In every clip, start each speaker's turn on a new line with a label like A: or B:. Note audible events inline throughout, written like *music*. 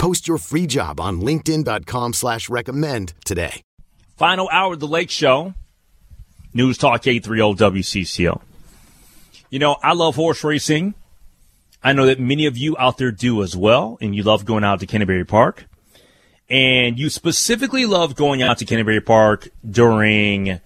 A: Post your free job on LinkedIn.com slash recommend today.
B: Final hour of the Lake Show. News Talk 830 WCCO. You know, I love horse racing. I know that many of you out there do as well, and you love going out to Canterbury Park. And you specifically love going out to Canterbury Park during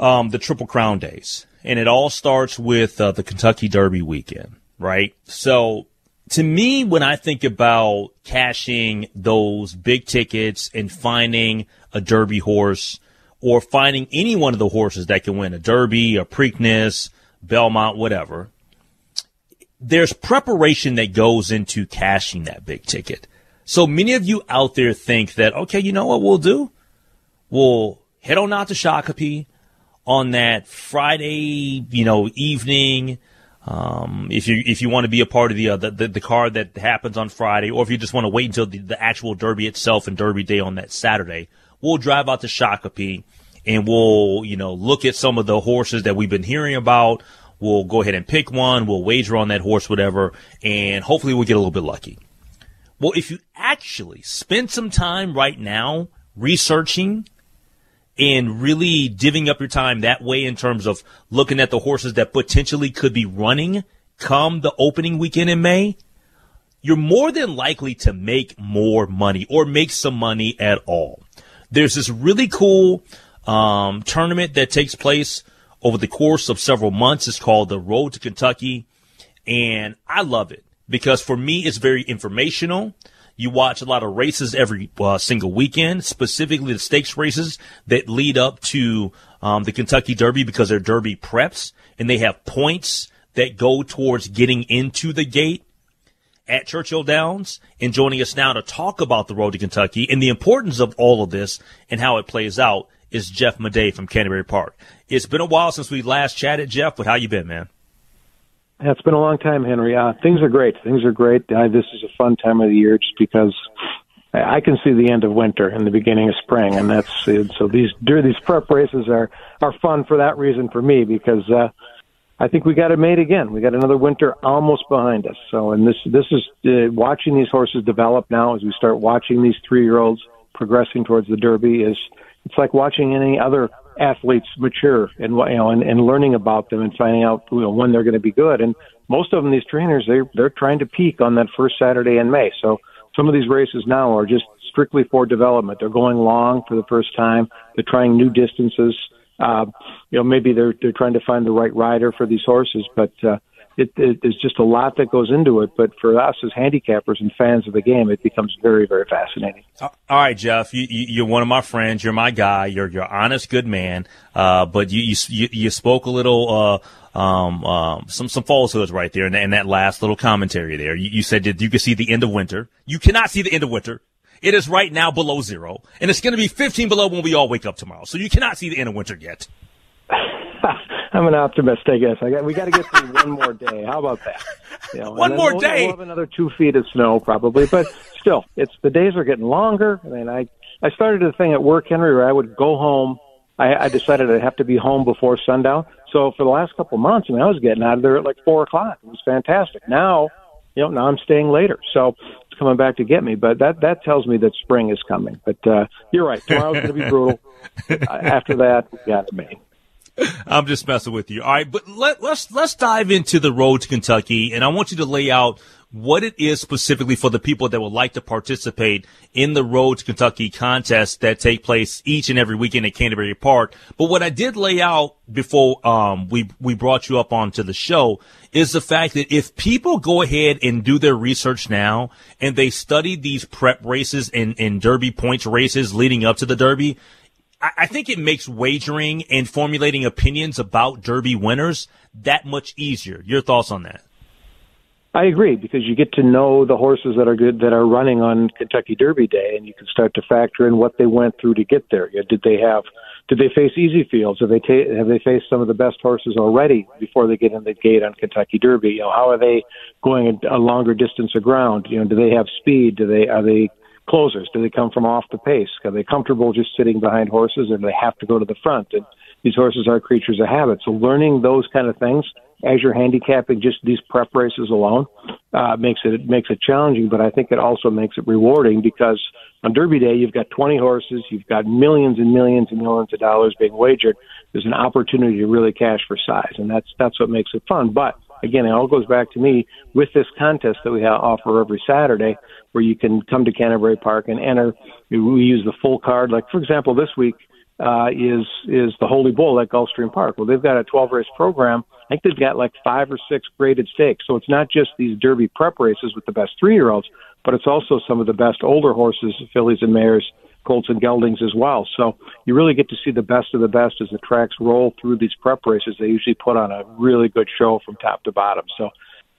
B: um, the Triple Crown days and it all starts with uh, the Kentucky Derby weekend, right? So to me, when I think about cashing those big tickets and finding a Derby horse or finding any one of the horses that can win a Derby, a Preakness, Belmont, whatever, there's preparation that goes into cashing that big ticket. So many of you out there think that, okay, you know what we'll do? We'll head on out to Shakopee on that Friday, you know, evening. Um, if you if you want to be a part of the, uh, the, the the card that happens on Friday, or if you just want to wait until the, the actual Derby itself and Derby Day on that Saturday, we'll drive out to Shakopee and we'll you know look at some of the horses that we've been hearing about. We'll go ahead and pick one. We'll wager on that horse, whatever, and hopefully we'll get a little bit lucky. Well, if you actually spend some time right now researching and really divvying up your time that way in terms of looking at the horses that potentially could be running come the opening weekend in May, you're more than likely to make more money or make some money at all. There's this really cool um, tournament that takes place over the course of several months. It's called the Road to Kentucky, and I love it because for me, it's very informational. You watch a lot of races every uh, single weekend, specifically the stakes races that lead up to um, the Kentucky Derby because they're Derby preps and they have points that go towards getting into the gate at Churchill Downs. And joining us now to talk about the road to Kentucky and the importance of all of this and how it plays out is Jeff Maday from Canterbury Park. It's been a while since we last chatted, Jeff, but how you been, man?
C: It's been a long time, Henry. Uh, things are great. Things are great. Uh, this is a fun time of the year just because I can see the end of winter and the beginning of spring, and that's so these these prep races are are fun for that reason for me because uh, I think we got it made again. We got another winter almost behind us. So, and this this is uh, watching these horses develop now as we start watching these three year olds progressing towards the Derby is it's like watching any other athletes mature and you know and, and learning about them and finding out you know when they're going to be good. And most of them these trainers they they're trying to peak on that first Saturday in May. So some of these races now are just strictly for development. They're going long for the first time. They're trying new distances. Uh you know maybe they're they're trying to find the right rider for these horses. But uh it, it, there's just a lot that goes into it. But for us as handicappers and fans of the game, it becomes very, very fascinating.
B: All right, Jeff, you, you, are one of my friends. You're my guy. You're you're honest, good man. Uh, but you, you you spoke a little. Uh, um, um, some some falsehoods right there, and, and that last little commentary there. You, you said that you could see the end of winter. You cannot see the end of winter. It is right now below zero, and it's going to be 15 below when we all wake up tomorrow. So you cannot see the end of winter yet. *laughs*
C: I'm an optimist, I guess. I got we got to get through one more day. How about that?
B: You know, one more
C: we'll,
B: day.
C: We'll have another two feet of snow probably, but still, it's the days are getting longer. I mean, I I started a thing at work, Henry, where I would go home. I, I decided I'd have to be home before sundown. So for the last couple of months, I mean, I was getting out of there at like four o'clock. It was fantastic. Now, you know, now I'm staying later. So it's coming back to get me. But that that tells me that spring is coming. But uh, you're right. Tomorrow's going to be brutal. uh, *laughs* after that, we got it made.
B: I'm just messing with you. All right, but let, let's let's dive into the road to Kentucky, and I want you to lay out what it is specifically for the people that would like to participate in the Road to Kentucky contests that take place each and every weekend at Canterbury Park. But what I did lay out before um, we we brought you up onto the show is the fact that if people go ahead and do their research now and they study these prep races and, and Derby points races leading up to the Derby, I, think it makes wagering and formulating opinions about Derby winners that much easier. Your thoughts on that?
C: I agree because you get to know the horses that are good that are running on Kentucky Derby Day, and you can start to factor in what they went through to get there. Did they have? Did they face easy fields? Have they ta- have they faced some of the best horses already before they get in the gate on Kentucky Derby? You know, how are they going a, a longer distance of ground? You know, do they have speed? Do they are they closers? Do they come from off the pace? Are they comfortable just sitting behind horses, or do they have to go to the front? And these horses are creatures of habit. So learning those kind of things as you're handicapping just these prep races alone uh, makes it, it makes it challenging. But I think it also makes it rewarding because on Derby Day you've got 20 horses, you've got millions and millions and millions of dollars being wagered. There's an opportunity to really cash for size, and that's that's what makes it fun. But again, it all goes back to me with this contest that we have, offer every Saturday, where you can come to Canterbury Park and enter. We use the full card. Like for example, this week uh, is is the Holy Bull at Gulfstream Park. Well, they've got a 12 race program. I think they've got like five or six graded stakes. So it's not just these Derby prep races with the best three year olds, but it's also some of the best older horses, fillies and mares, colts and geldings as well. So you really get to see the best of the best as the tracks roll through these prep races. They usually put on a really good show from top to bottom. So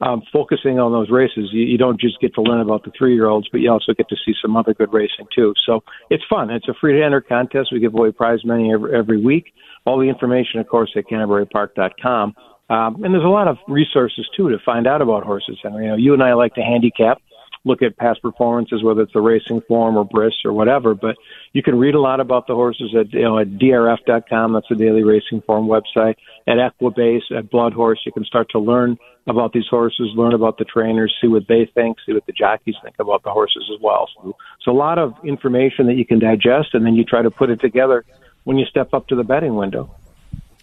C: um, focusing on those races, you, you don't just get to learn about the three year olds, but you also get to see some other good racing too. So it's fun. It's a free to enter contest. We give away prize money every, every week. All the information, of course, at CanterburyPark.com. Um, and there's a lot of resources too to find out about horses. And you know, you and I like to handicap look at past performances, whether it's the racing form or Briss or whatever. But you can read a lot about the horses at you know at drf.com. That's the daily racing form website. At Equibase, at Blood Horse, you can start to learn about these horses, learn about the trainers, see what they think, see what the jockeys think about the horses as well. So, so a lot of information that you can digest, and then you try to put it together when you step up to the betting window.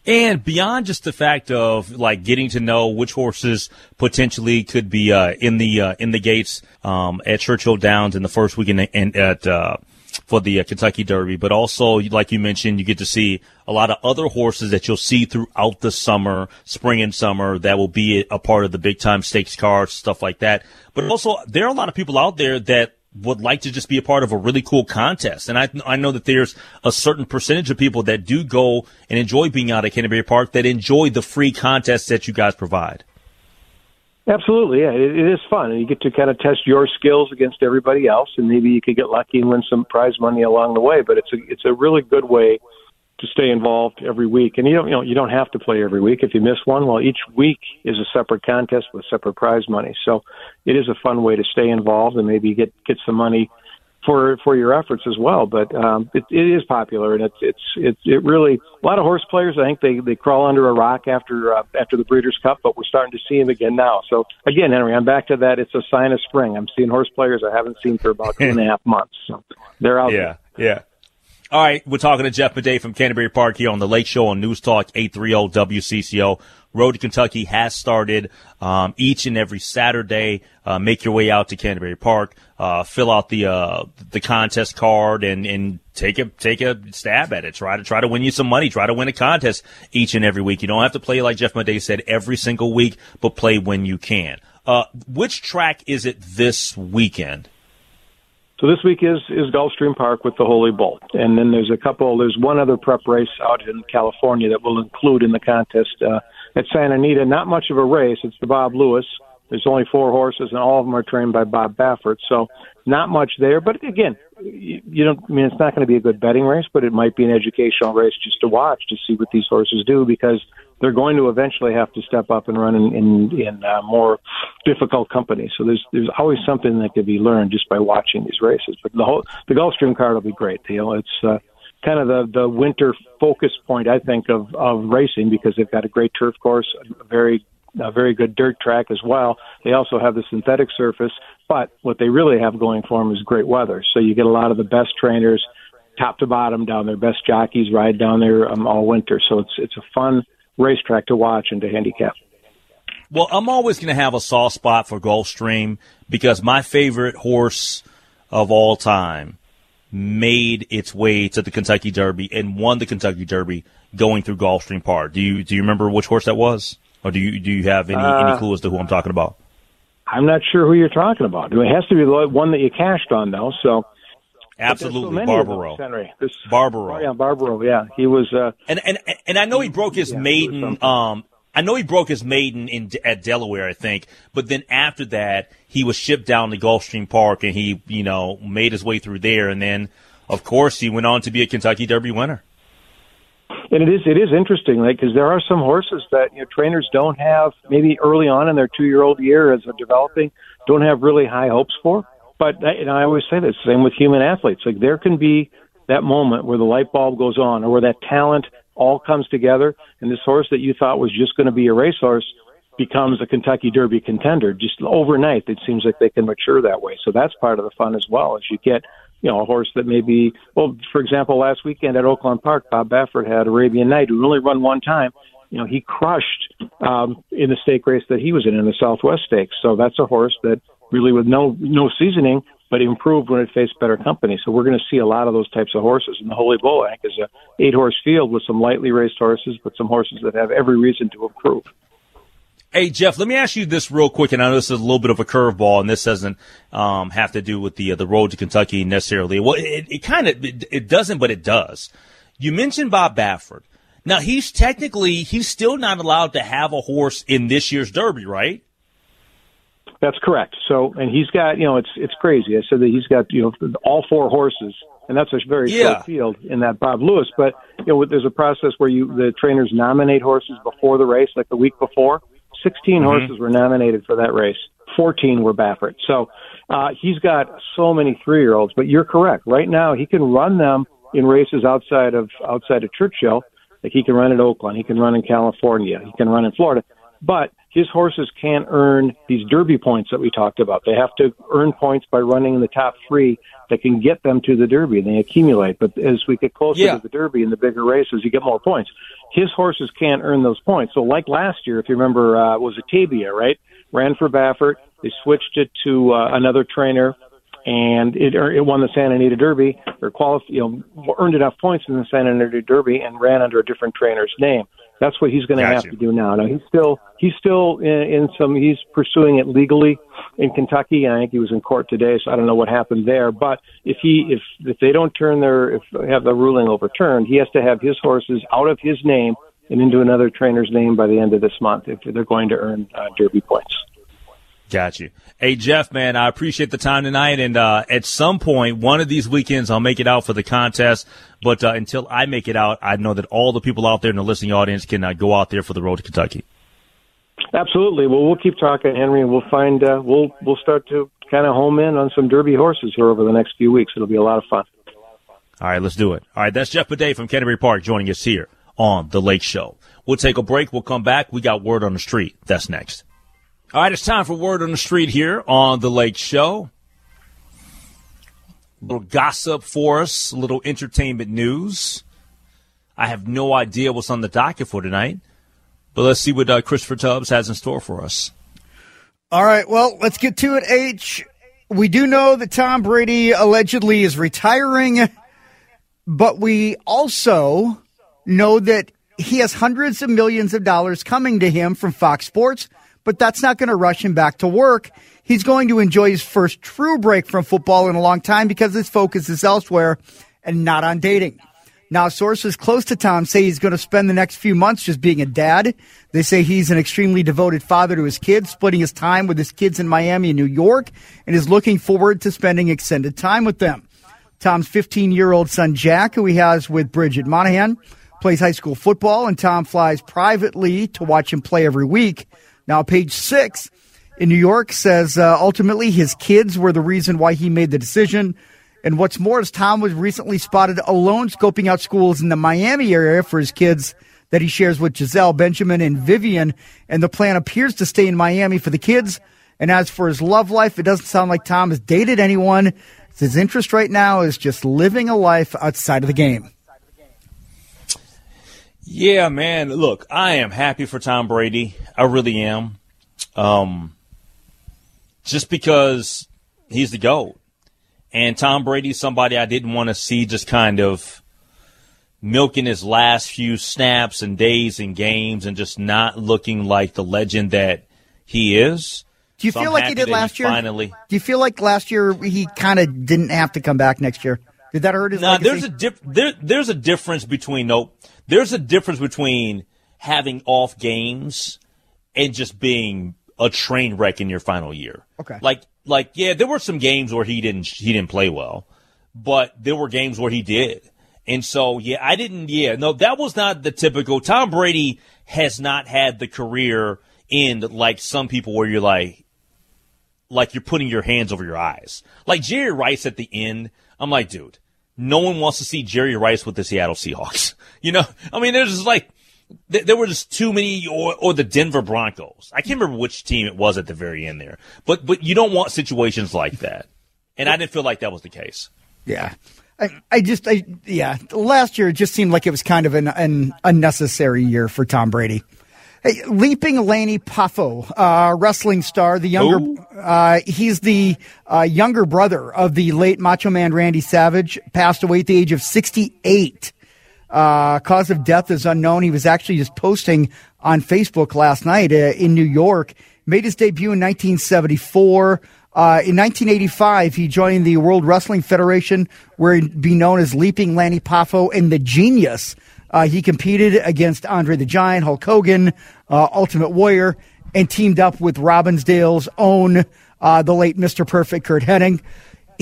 B: And beyond just the fact of like getting to know which horses potentially could be uh, in the uh, in the gates um, at Churchill Downs in the first weekend and at uh, for the uh, Kentucky Derby, but also like you mentioned, you get to see a lot of other horses that you'll see throughout the summer, spring and summer that will be a part of the big time stakes cards, stuff like that. But also there are a lot of people out there that would like to just be a part of a really cool contest. And I, I know that there's a certain percentage of people that do go and enjoy being out at Canterbury Park that enjoy the free contests that you guys provide.
C: Absolutely, yeah, it, it is fun, and you get to kind of test your skills against everybody else, and maybe you could get lucky and win some prize money along the way. But it's a it's a really good way to stay involved every week. And you don't you know you don't have to play every week. If you miss one, well, each week is a separate contest with separate prize money. So it is a fun way to stay involved and maybe get get some money for for your efforts as well. But um, it, it is popular, and it's it's it's it really a lot of horse players. I think they they crawl under a rock after uh, after the Breeders' Cup, but we're starting to see them again now. So again, Henry, I'm back to that. It's a sign of spring. I'm seeing horse players I haven't seen for about two and a half months. So they're out.
B: Yeah, there. yeah. All right, we're talking to Jeff Maday from Canterbury Park here on the Lake Show on News Talk 830 WCCO. Road to Kentucky has started um, each and every Saturday. Uh, make your way out to Canterbury Park, uh, fill out the uh, the contest card, and, and take a take a stab at it. Try to try to win you some money. Try to win a contest each and every week. You don't have to play like Jeff Maday said every single week, but play when you can. Uh, which track is it this weekend?
C: So this week is is Gulfstream Park with the Holy Bull, and then there's a couple. There's one other prep race out in California that we'll include in the contest uh, at Santa Anita. Not much of a race. It's the Bob Lewis. There's only four horses, and all of them are trained by Bob Baffert. So not much there. But again, you, you don't. I mean, it's not going to be a good betting race, but it might be an educational race just to watch to see what these horses do because they're going to eventually have to step up and run in in, in uh, more difficult company. So there's there's always something that could be learned just by watching these races. But the whole the Gulfstream card will be great. You know, it's uh, kind of the the winter focus point I think of of racing because they've got a great turf course, a very a very good dirt track as well. They also have the synthetic surface, but what they really have going for them is great weather. So you get a lot of the best trainers top to bottom down there. Best jockeys ride down there um, all winter, so it's it's a fun racetrack to watch and to handicap.
B: Well, I'm always going to have a soft spot for Gulfstream because my favorite horse of all time made its way to the Kentucky Derby and won the Kentucky Derby going through Gulfstream Park. Do you do you remember which horse that was, or do you do you have any uh, any clue as to who I'm talking about?
C: I'm not sure who you're talking about. It has to be the one that you cashed on, though. So
B: absolutely, so Barbaro.
C: Henry,
B: Barbaro.
C: Oh, yeah, Barbaro. Yeah, he was. Uh,
B: and and and I know he broke his yeah, maiden. Um, I know he broke his maiden in at Delaware, I think, but then after that, he was shipped down to Gulfstream Park, and he, you know, made his way through there, and then, of course, he went on to be a Kentucky Derby winner.
C: And it is it is interesting, like because there are some horses that you know trainers don't have maybe early on in their two year old year as they're developing, don't have really high hopes for. But and I always say this, same with human athletes. Like there can be that moment where the light bulb goes on, or where that talent all comes together, and this horse that you thought was just going to be a racehorse becomes a Kentucky Derby contender. Just overnight, it seems like they can mature that way. So that's part of the fun as well. As you get, you know, a horse that maybe, well, for example, last weekend at Oaklawn Park, Bob Baffert had Arabian Knight, who only run one time. You know, he crushed um, in the stake race that he was in in the Southwest Stakes. So that's a horse that really, with no no seasoning, but improved when it faced better company. So we're going to see a lot of those types of horses. And the Holy Bull, I think, is a eight horse field with some lightly raced horses, but some horses that have every reason to improve.
B: Hey Jeff, let me ask you this real quick, and I know this is a little bit of a curveball, and this doesn't um, have to do with the uh, the road to Kentucky necessarily. Well, it, it kind of it, it, doesn't, but it does. You mentioned Bob Baffert. Now he's technically he's still not allowed to have a horse in this year's Derby, right?
C: That's correct. So, and he's got, you know, it's it's crazy. I said that he's got, you know, all four horses, and that's a very yeah. short field in that Bob Lewis. But you know, there's a process where you the trainers nominate horses before the race, like the week before. 16 mm-hmm. horses were nominated for that race. 14 were Baffert. So uh, he's got so many three-year-olds. But you're correct. Right now, he can run them in races outside of outside of Churchill. Like he can run at Oaklawn, he can run in California, he can run in Florida. But his horses can't earn these derby points that we talked about. They have to earn points by running in the top three that can get them to the derby, and they accumulate. But as we get closer yeah. to the derby and the bigger races, you get more points. His horses can't earn those points. So, like last year, if you remember, uh, was a Taiba, right? Ran for Baffert. They switched it to uh, another trainer, and it it won the Santa Anita Derby, or qualified, you know, earned enough points in the Santa Anita Derby, and ran under a different trainer's name. That's what he's going to have to do now. Now he's still he's still in, in some he's pursuing it legally in Kentucky. I think he was in court today, so I don't know what happened there. But if he if if they don't turn their if have the ruling overturned, he has to have his horses out of his name and into another trainer's name by the end of this month if they're going to earn uh, Derby points.
B: Got you. Hey, Jeff, man, I appreciate the time tonight. And uh, at some point, one of these weekends, I'll make it out for the contest. But uh, until I make it out, I know that all the people out there in the listening audience can uh, go out there for the road to Kentucky.
C: Absolutely. Well, we'll keep talking, Henry, and we'll find uh, we'll we'll start to kind of home in on some Derby horses here over the next few weeks. It'll be a lot of fun.
B: All right, let's do it. All right, that's Jeff Maday from Canterbury Park joining us here on the Lake Show. We'll take a break. We'll come back. We got word on the street. That's next. All right, it's time for Word on the Street here on The Lake Show. A little gossip for us, a little entertainment news. I have no idea what's on the docket for tonight, but let's see what uh, Christopher Tubbs has in store for us.
D: All right, well, let's get to it, H. We do know that Tom Brady allegedly is retiring, but we also know that he has hundreds of millions of dollars coming to him from Fox Sports – but that's not going to rush him back to work. He's going to enjoy his first true break from football in a long time because his focus is elsewhere and not on dating. Now, sources close to Tom say he's going to spend the next few months just being a dad. They say he's an extremely devoted father to his kids, splitting his time with his kids in Miami and New York, and is looking forward to spending extended time with them. Tom's 15 year old son, Jack, who he has with Bridget Moynahan, plays high school football, and Tom flies privately to watch him play every week. Now, page six in New York says uh, ultimately his kids were the reason why he made the decision. And what's more is Tom was recently spotted alone scoping out schools in the Miami area for his kids that he shares with Gisele, Benjamin, and Vivian. And the plan appears to stay in Miami for the kids And as for his love life, it doesn't sound like Tom has dated anyone. His interest right now is just living a life outside of the game.
B: Yeah, man. Look, I am happy for Tom Brady. I really am. Um, just because he's the GOAT. And Tom Brady's somebody I didn't want to see just kind of milking his last few snaps and days and games and just not looking like the legend that he is.
D: Do you
B: So
D: feel
B: I'm
D: like he did last year?
B: Finally,
D: Do you feel like last year he kind of didn't have to come back next year? Did that hurt his legacy?
B: there's a dif- there, there's a difference between no, there's a difference between having off games and just being a train wreck in your final year.
D: Okay.
B: Like like yeah, there were some games where he didn't he didn't play well, but there were games where he did. And so yeah, I didn't yeah, no, that was not the typical Tom Brady has not had the career end like some people where you're like like you're putting your hands over your eyes. Like Jerry Rice at the end, I'm like, dude, no one wants to see Jerry Rice with the Seattle Seahawks. *laughs* You know, I mean, there's just like, th- there were just too many, or, or the Denver Broncos. I can't remember which team it was at the very end there, but, but you don't want situations like that. And I didn't feel like that was the case.
D: Yeah. I, I just, I, yeah, last year it just seemed like it was kind of an, an unnecessary year for Tom Brady. Hey, Leaping Lanny Poffo, uh, wrestling star, the younger, uh, he's the uh, younger brother of the late Macho Man Randy Savage, passed away at the age of 68. Uh, cause of death is unknown. He was actually just posting on Facebook last night uh, in New York. Made his debut in 1974. Uh, in 1985, he joined the World Wrestling Federation, where he'd be known as Leaping Lanny Poffo and the Genius. Uh, he competed against Andre the Giant, Hulk Hogan, uh, Ultimate Warrior, and teamed up with Robbinsdale's own, uh, the late Mr. Perfect Curt Hennig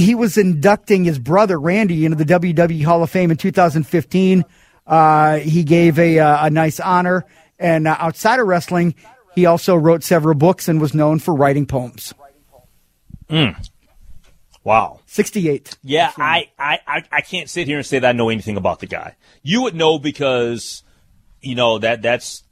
D: he was inducting his brother Randy into the WWE Hall of Fame in 2015. Uh, he gave a, uh, a nice honor, and uh, outside of wrestling, he also wrote several books and was known for writing poems.
B: Wow.
D: 68.
B: Yeah, I, I, I, I can't sit here and say that I know anything about the guy. You would know because, you know, that that's,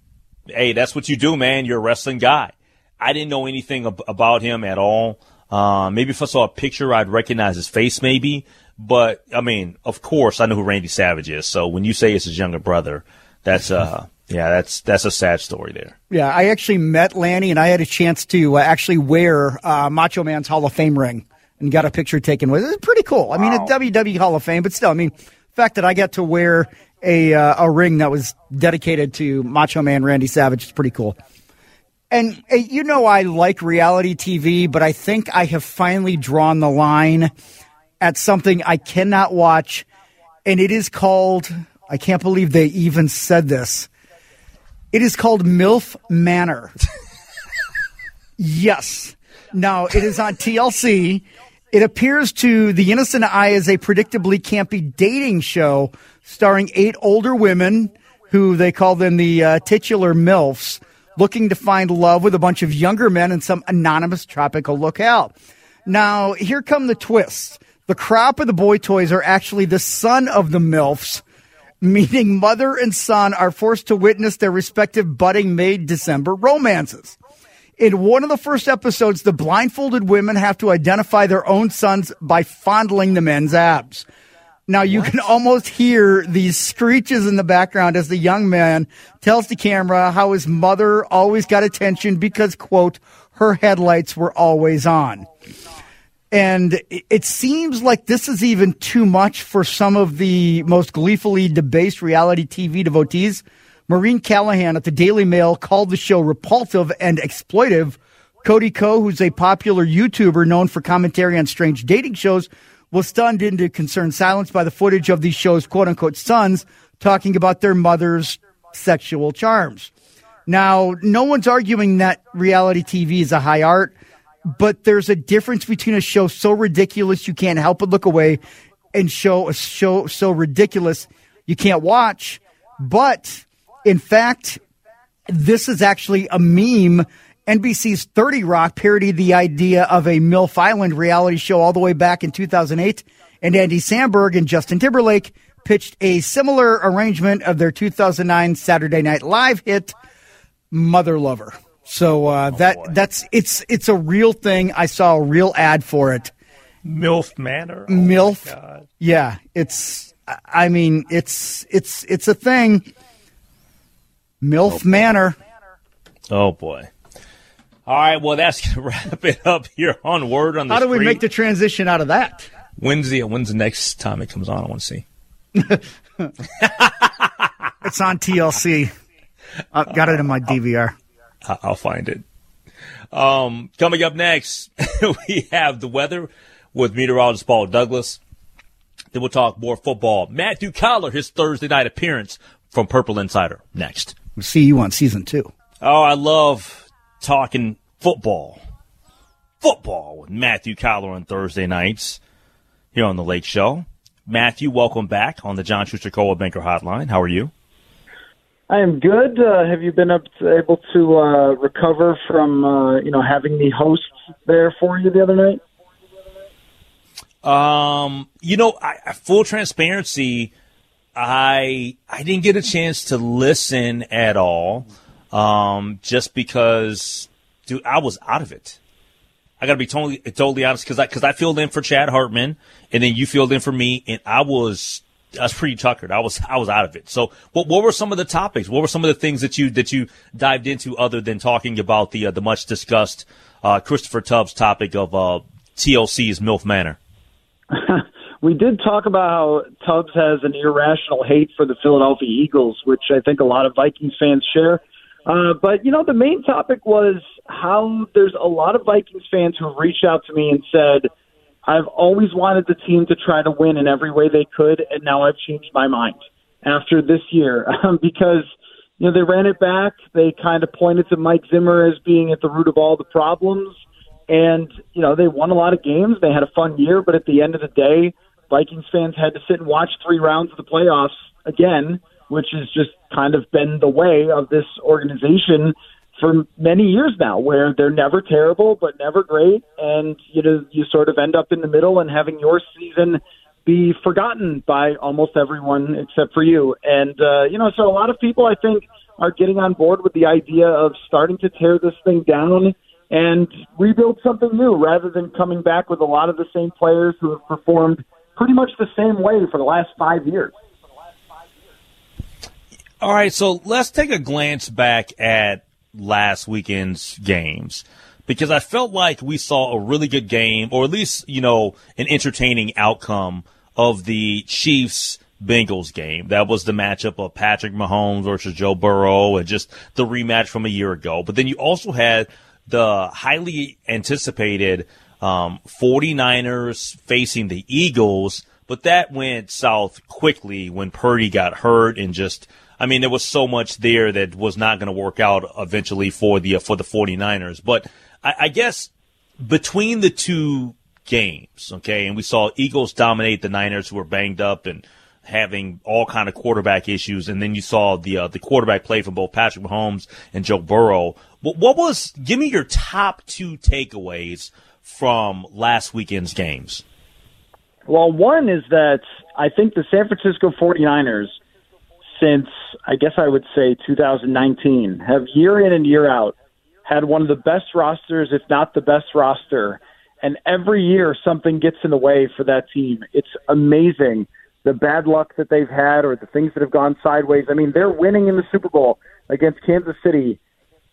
B: hey, that's what you do, man. You're a wrestling guy. I didn't know anything ab- about him at all. Uh, maybe if I saw a picture, I'd recognize his face, maybe. But I mean, of course, I know who Randy Savage is. So when you say it's his younger brother, that's uh, *laughs* yeah, that's that's a sad story there.
D: Yeah, I actually met Lanny, and I had a chance to uh, actually wear uh, Macho Man's Hall of Fame ring and got a picture taken with it. It's pretty cool. I mean, a WWE Hall of Fame, but still, I mean, the fact that I got to wear a uh, a ring that was dedicated to Macho Man Randy Savage is pretty cool. And uh, you know, I like reality TV, but I think I have finally drawn the line at something I cannot watch, and it is called. I can't believe they even said this. It is called MILF Manor. *laughs* yes. Now, it is on TLC. It appears to the innocent eye as a predictably campy dating show starring eight older women who they call them the uh, titular MILFs, looking to find love with a bunch of younger men in some anonymous tropical locale. Now, here come the twists. The crop of the boy toys are actually the son of the MILFs meaning mother and son are forced to witness their respective budding May December romances. In one of the first episodes, the blindfolded women have to identify their own sons by fondling the men's abs. Now you can almost hear these screeches in the background as the young man tells the camera how his mother always got attention because, quote, her headlights were always on. And it- it seems like this is even too much for some of the most gleefully debased reality TV devotees. Maureen Callahan at the Daily Mail called the show repulsive and exploitive. Cody Ko, who's a popular YouTuber known for commentary on strange dating shows, was stunned into concerned silence by the footage of these shows' quote unquote sons talking about their mother's sexual charms. Now, no one's arguing that reality TV is a high art, but there's a difference between a show so ridiculous you can't help but look away and show a show so ridiculous you can't watch. But in fact, this is actually a meme. NBC's 30 Rock parodied the idea of a MILF Island reality show all the way back in 2008. And Andy Samberg and Justin Timberlake pitched a similar arrangement of their 2009 Saturday Night Live hit, Mother Lover. So uh, that
B: boy.
D: that's it's it's a real thing. I saw a real ad for it.
B: MILF Manor. Oh
D: MILF. Yeah, it's. I mean, it's it's it's a thing. MILF Manor.
B: Oh boy. All right, well that's gonna *laughs* wrap it up here on Word on the
D: How do we
B: Street.
D: make the transition out of that?
B: When's the when's the next time it comes on? I want to see. *laughs*
D: It's on TLC. I've got it in my DVR.
B: I- I'll find it. Um, coming up next, *laughs* we have the weather with meteorologist Paul Douglas. Then we'll talk more football. Matthew Coller, his Thursday night appearance from Purple Insider. Next.
D: We'll see you on season two.
B: Oh, I love talking football. Football with Matthew Coller on Thursday nights here on the Lake Show. Matthew, welcome back on the John Schuster Coa Banker Hotline. How are you?
E: I am good. Uh, have you been up to, able to uh, recover from uh, you know having the hosts there for you the other night?
B: Um, you know, I, I- full transparency, I I didn't get a chance to listen at all, um, just because, dude, I was out of it. I got to be totally totally honest because I because I filled in for Chad Hartman, and then you filled in for me, and I was I was pretty tuckered. I was I was out of it. So, what what were some of the topics? What were some of the things that you that you dived into other than talking about the uh, the much discussed uh, Christopher Tubbs topic of uh, TLC's MILF Manor? *laughs*
E: we did talk about how Tubbs has an irrational hate for the Philadelphia Eagles, which I think a lot of Vikings fans share. Uh, but you know, the main topic was how there's a lot of Vikings fans who reached out to me and said, "I've always wanted the team to try to win in every way they could, and now I've changed my mind after this year *laughs* um, because." You know, they ran it back. They kind of pointed to Mike Zimmer as being at the root of all the problems. And, you know, they won a lot of games. They had a fun year, but at the end of the day, Vikings fans had to sit and watch three rounds of the playoffs again, which has just kind of been the way of this organization for many years now, where they're never terrible but never great, and you know you sort of end up in the middle and having your season be forgotten by almost everyone except for you. And uh, you know, so a lot of people I think are getting on board with the idea of starting to tear this thing down and rebuild something new rather than coming back with a lot of the same players who have performed pretty much the same way for the last five years.
B: All right, so let's take a glance back at last weekend's games because I felt like we saw a really good game, or at least, you know, an entertaining outcome of the Chiefs Bengals game. That was the matchup of Patrick Mahomes versus Joe Burrow and just the rematch from a year ago. But then you also had the highly anticipated um, 49ers facing the Eagles, but that went south quickly when Purdy got hurt and just I mean, there was so much there that was not going to work out eventually for the for the 49ers. But I, I guess between the two games, okay, and we saw Eagles dominate the Niners, who were banged up and having all kind of quarterback issues, and then you saw the uh, the quarterback play from both Patrick Mahomes and Joe Burrow. What, what was? Give me your top two takeaways from last weekend's games.
E: Well, one is that I think the San Francisco 49ers, since I guess I would say 2019, have year in and year out had one of the best rosters, if not the best roster. And every year something gets in the way for that team. It's amazing the bad luck that they've had or the things that have gone sideways. I mean, they're winning in the Super Bowl against Kansas City,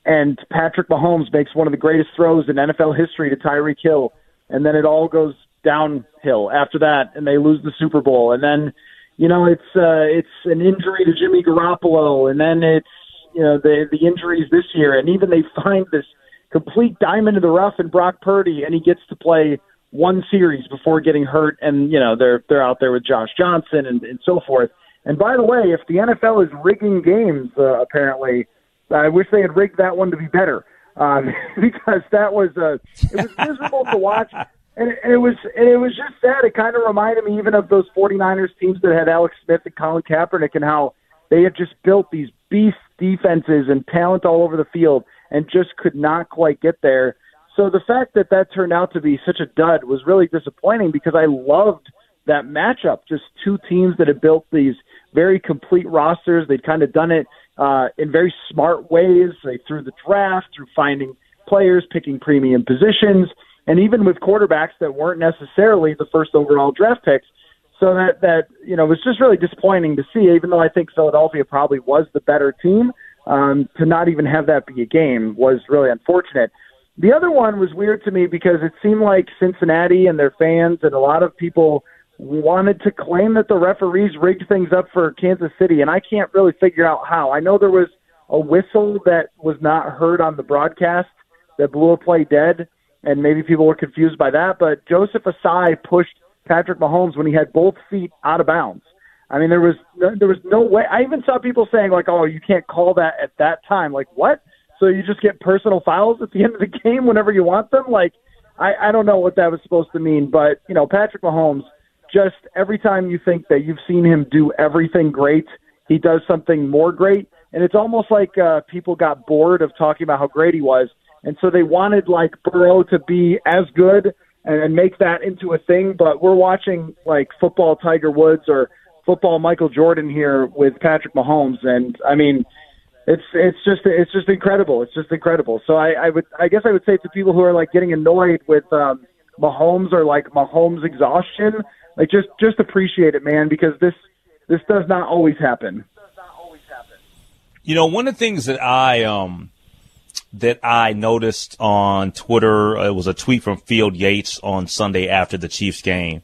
E: and Patrick Mahomes makes one of the greatest throws in NFL history to Tyreek Hill, and then it all goes downhill after that, and they lose the Super Bowl, and then you know it's uh, it's an injury to Jimmy Garoppolo, and then it's you know the the injuries this year, and even they find this complete diamond in the rough in Brock Purdy, and he gets to play one series before getting hurt, and you know they're they're out there with Josh Johnson and, and so forth. And by the way, if the NFL is rigging games, uh, apparently, I wish they had rigged that one to be better um, *laughs* because that was uh, it was miserable to watch. And it, and it was and it was just sad. It kind of reminded me even of those 49ers teams that had Alex Smith and Colin Kaepernick and how they had just built these beast defenses and talent all over the field and just could not quite get there. So the fact that that turned out to be such a dud was really disappointing because I loved that matchup. Just two teams that had built these very complete rosters. They'd kind of done it uh, in very smart ways. They through the draft, through finding players, picking premium positions, and even with quarterbacks that weren't necessarily the first overall draft picks. So that that you know was just really disappointing to see. Even though I think Philadelphia probably was the better team, um, to not even have that be a game was really unfortunate. The other one was weird to me because it seemed like Cincinnati and their fans and a lot of people wanted to claim that the referees rigged things up for Kansas City, and I can't really figure out how. I know there was a whistle that was not heard on the broadcast that blew a play dead, and maybe people were confused by that, but Joseph Ossai pushed Patrick Mahomes when he had both feet out of bounds. I mean, there was there was no way. I even saw people saying like, "Oh, you can't call that at that time." Like, what? So you just get personal fouls at the end of the *laughs* game whenever you want them? Like, I I don't know what that was supposed to mean, but you know, Patrick Mahomes, just every time you think that you've seen him do everything great, he does something more great, and it's almost like uh, people got bored of talking about how great he was, and so they wanted like Burrow to be as good and, and make that into a thing. But we're watching like football Tiger Woods or football Michael Jordan here with Patrick Mahomes, and I mean, it's it's just it's just incredible. It's just incredible. So I, I would I guess I would say to people who are like getting annoyed with um, Mahomes or like Mahomes exhaustion, like just just appreciate it, man, because this this does not always happen.
B: You know, one of the things that I um that I noticed on Twitter, it was a tweet from Field Yates on Sunday after the Chiefs game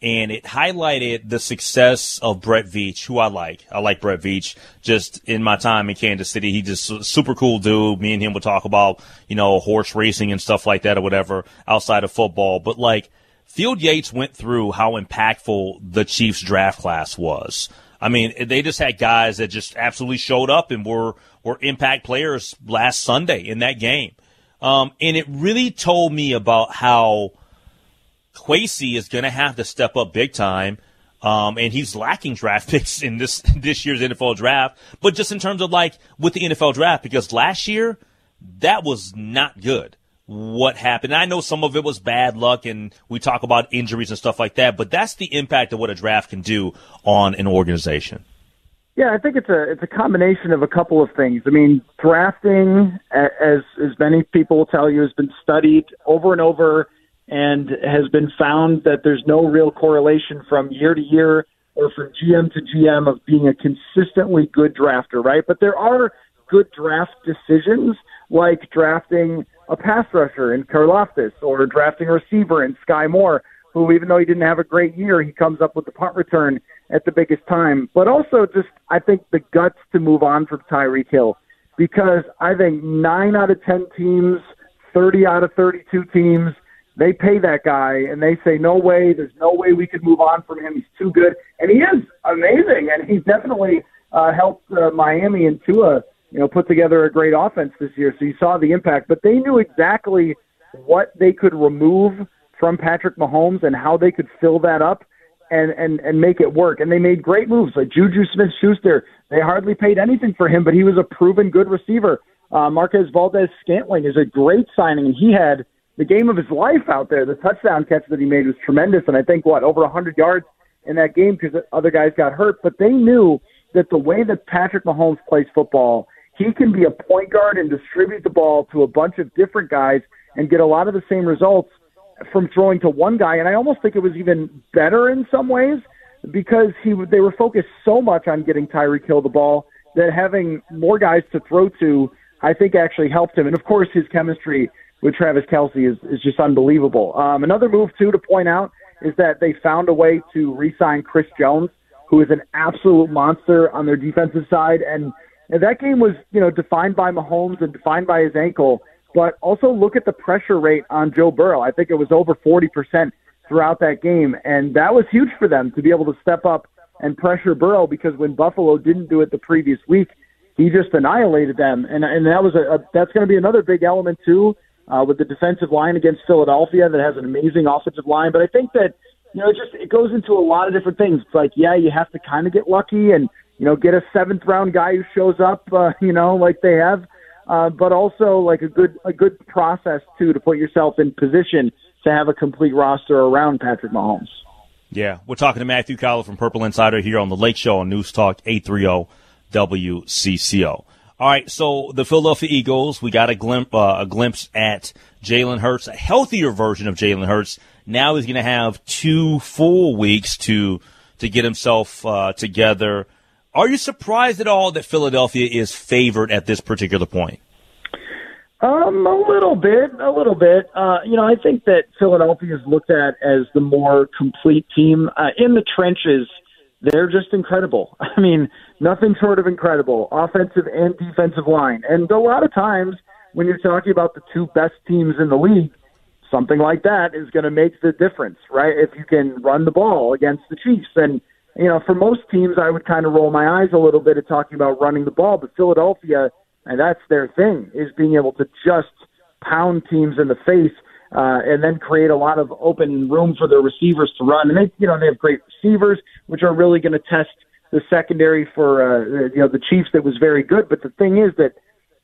B: and it highlighted the success of Brett Veach, who I like. I like Brett Veach. Just in my time in Kansas City, he just super cool dude. Me and him would talk about you know horse racing and stuff like that or whatever outside of football. But like Field Yates went through how impactful the Chiefs draft class was. I mean, they just had guys that just absolutely showed up and were were impact players last Sunday in that game. Um, and it really told me about how Kwesi is going to have to step up big time. Um, and he's lacking draft *laughs* picks in this *laughs* this year's NFL draft, but just in terms of like with the NFL draft, because last year that was not good. What happened? I know some of it was bad luck, and we talk about injuries and stuff like that, but that's the impact of what a draft can do on an organization.
E: Yeah, I think it's a it's a combination of a couple of things. I mean, drafting, as as many people will tell you, has been studied over and over and has been found that there's no real correlation from year to year or from GM to GM of being a consistently good drafter, right? But there are good draft decisions like drafting a pass rusher in Karlaftis or drafting a receiver in Skyy Moore, who even though he didn't have a great year, he comes up with the punt return at the biggest time. But also just I think the guts to move on from Tyreek Hill because I think nine out of ten teams, thirty out of thirty two teams they pay that guy and they say, no way, there's no way we could move on from him. He's too good. And he is amazing. And he's definitely uh, helped uh, Miami and Tua, you know, put together a great offense this year. So you saw the impact. But they knew exactly what they could remove from Patrick Mahomes and how they could fill that up and, and, and make it work. And they made great moves like Juju Smith Schuster. They hardly paid anything for him, but he was a proven good receiver. Uh, Marquez Valdes Scantling is a great signing, and he had – the game of his life out there. The touchdown catch that he made was tremendous, and I think what over 100 yards in that game because other guys got hurt. But they knew that the way that Patrick Mahomes plays football, he can be a point guard and distribute the ball to a bunch of different guys and get a lot of the same results from throwing to one guy. And I almost think it was even better in some ways because he they were focused so much on getting Tyreek Hill the ball that having more guys to throw to, I think actually helped him. And of course, his chemistry with Travis Kelce is, is just unbelievable. Um, another move, too, to point out is that they found a way to re sign Chris Jones, who is an absolute monster on their defensive side. And, and that game was, you know, defined by Mahomes and defined by his ankle. But also look at the pressure rate on Joe Burrow. I think it was over 40% throughout that game. And that was huge for them to be able to step up and pressure Burrow because when Buffalo didn't do it the previous week, he just annihilated them. And, and that was a, a that's going to be another big element, too uh, with the defensive line against Philadelphia that has an amazing offensive line. But I think that you know, it just it goes into a lot of different things. It's like, yeah, you have to kind of get lucky and you know get a seventh round guy who shows up, uh, *laughs* you know, like they have, uh, but also like a good a good process too to put yourself in position to have a complete roster around Patrick Mahomes.
B: Yeah, we're talking to Matthew Coller from Purple Insider here on the Lake Show on News Talk 830 WCCO. All right, so the Philadelphia Eagles, we got a glimpse, uh, a glimpse at Jalen Hurts, a healthier version of Jalen Hurts. Now he's going to have two full weeks to to get himself uh, together. Are you surprised at all that Philadelphia is favored at this particular point?
E: Um, a little bit, a little bit. Uh, you know, I think that Philadelphia is looked at as the more complete team uh, in the trenches. They're just incredible. *laughs* I mean, nothing short of incredible, offensive and defensive line. And a lot of times, when you're talking about the two best teams in the league, something like that is going to make the difference, right? If you can run the ball against the Chiefs, and you know, for most teams, I would kind of roll my eyes a little bit at talking about running the ball, but Philadelphia and that's their thing is being able to just pound teams in the face uh, and then create a lot of open room for their receivers to run. And they, you know, they have great receivers, which are really going to test the secondary for uh, you know the Chiefs. That was very good. But the thing is that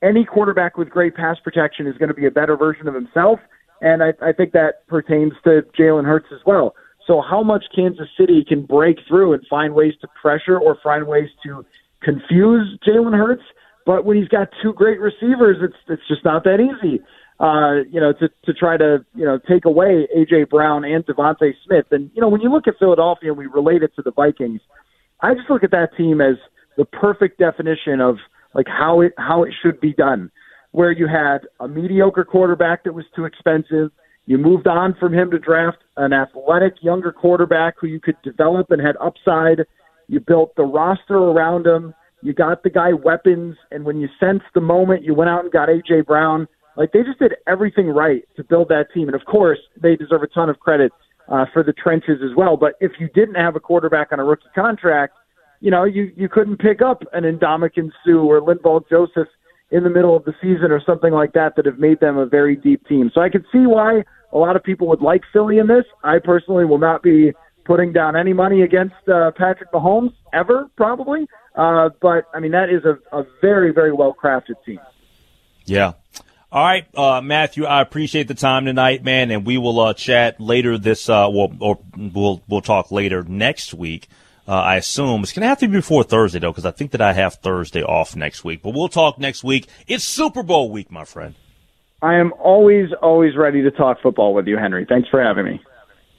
E: any quarterback with great pass protection is going to be a better version of himself, and I, I think that pertains to Jalen Hurts as well. So how much Kansas City can break through and find ways to pressure or find ways to confuse Jalen Hurts but when he's got two great receivers, it's it's just not that easy. Uh, you know, to to try to you know take away AJ Brown and DeVonta Smith. And you know, when you look at Philadelphia and we relate it to the Vikings, I just look at that team as the perfect definition of like how it how it should be done. Where you had a mediocre quarterback that was too expensive, you moved on from him to draft an athletic younger quarterback who you could develop and had upside. You built the roster around him you got the guy weapons, and when you sensed the moment, you went out and got AJ Brown. Like they just did everything right to build that team, and of course, they deserve a ton of credit uh, for the trenches as well. But if you didn't have a quarterback on a rookie contract, you know you you couldn't pick up an Ndamukong Suh or Linval Joseph in the middle of the season or something like that that have made them a very deep team. So I can see why a lot of people would like Philly in this. I personally will not be putting down any money against uh, Patrick Mahomes ever, probably. Uh, but I mean, that is a, a very, very well crafted team.
B: Yeah. All right, uh, Matthew, I appreciate the time tonight, man, and we will uh, chat later this. Uh, well, or we'll we'll talk later next week. Uh, I assume it's going to have to be before Thursday though, because I think that I have Thursday off next week. But we'll talk next week. It's Super Bowl week, my friend.
E: I am always, always ready to talk football with you, Henry. Thanks for having me.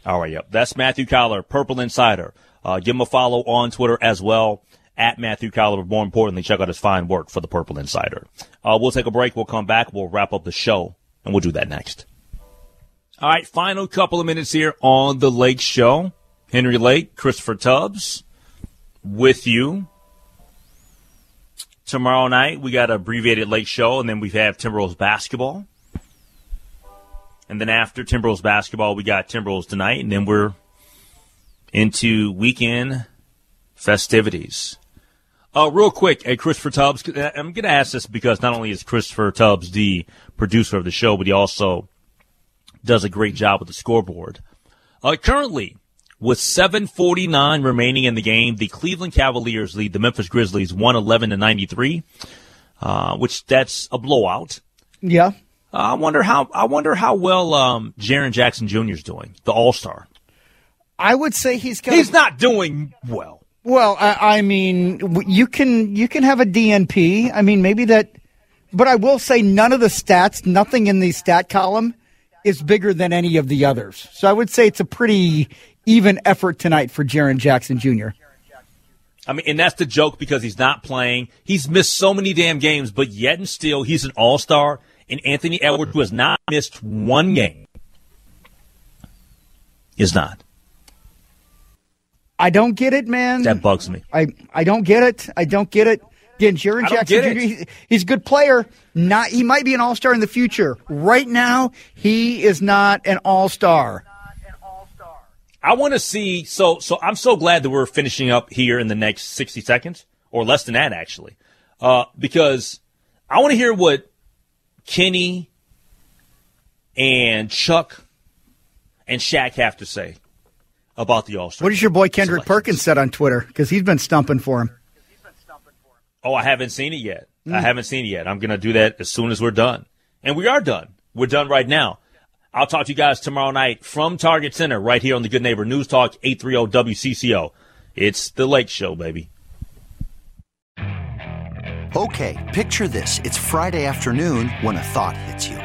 B: All right, yep. That's Matthew Coller, Purple Insider. Uh, give him a follow on Twitter as well at Matthew. But more importantly, check out his fine work for the Purple Insider. Uh, we'll take a break. We'll come back. We'll wrap up the show, and we'll do that next. All right, final couple of minutes here on the Lake Show. Henry Lake, Christopher Tubbs, with you. Tomorrow night we got an abbreviated Lake Show, and then we have Timberwolves basketball. And then after Timberwolves basketball, we got Timberwolves tonight, and then we're into weekend festivities. Uh, real quick, hey, Christopher Tubbs, I'm going to ask this because not only is Christopher Tubbs the producer of the show, but he also does a great job with the scoreboard. Uh, currently, with 7:49 remaining in the game, the Cleveland Cavaliers lead the Memphis Grizzlies 111 to 93, uh, which that's a blowout.
D: Yeah.
B: Uh, I wonder how I wonder how well um, Jaren Jackson Jr. is doing, the All Star.
D: I would say he's got
B: he's not doing well.
D: Well, I, I mean, you can you can have a DNP. I mean, maybe that, but I will say none of the stats, nothing in the stat column, is bigger than any of the others. So I would say it's a pretty even effort tonight for Jaren Jackson Jr.
B: I mean, and that's the joke because he's not playing. He's missed so many damn games, but yet and still, he's an all star. And Anthony Edwards, who has not missed one game, is not.
D: I don't get it, man.
B: That bugs me.
D: I, I don't get it. I don't get it. Again, Jaren Jackson Jr. He's, he's a good player. Not he might be an all star in the future. Right now, he is not an all star.
B: I want to see. So, so I'm so glad that we're finishing up here in the next 60 seconds, or less than that, actually, uh, because I want to hear what Kenny and Chuck and Shaq have to say about the All Star.
D: What does your boy Kendrick selections. Perkins said on Twitter? Because he's been stumping for him.
B: Oh, I haven't seen it yet. Mm. I haven't seen it yet. I'm going to do that as soon as we're done. And we are done. We're done right now. I'll talk to you guys tomorrow night from Target Center right here on the Good Neighbor News Talk 830 WCCO. It's the Lake Show, baby.
F: Okay, picture this. It's Friday afternoon when a thought hits you.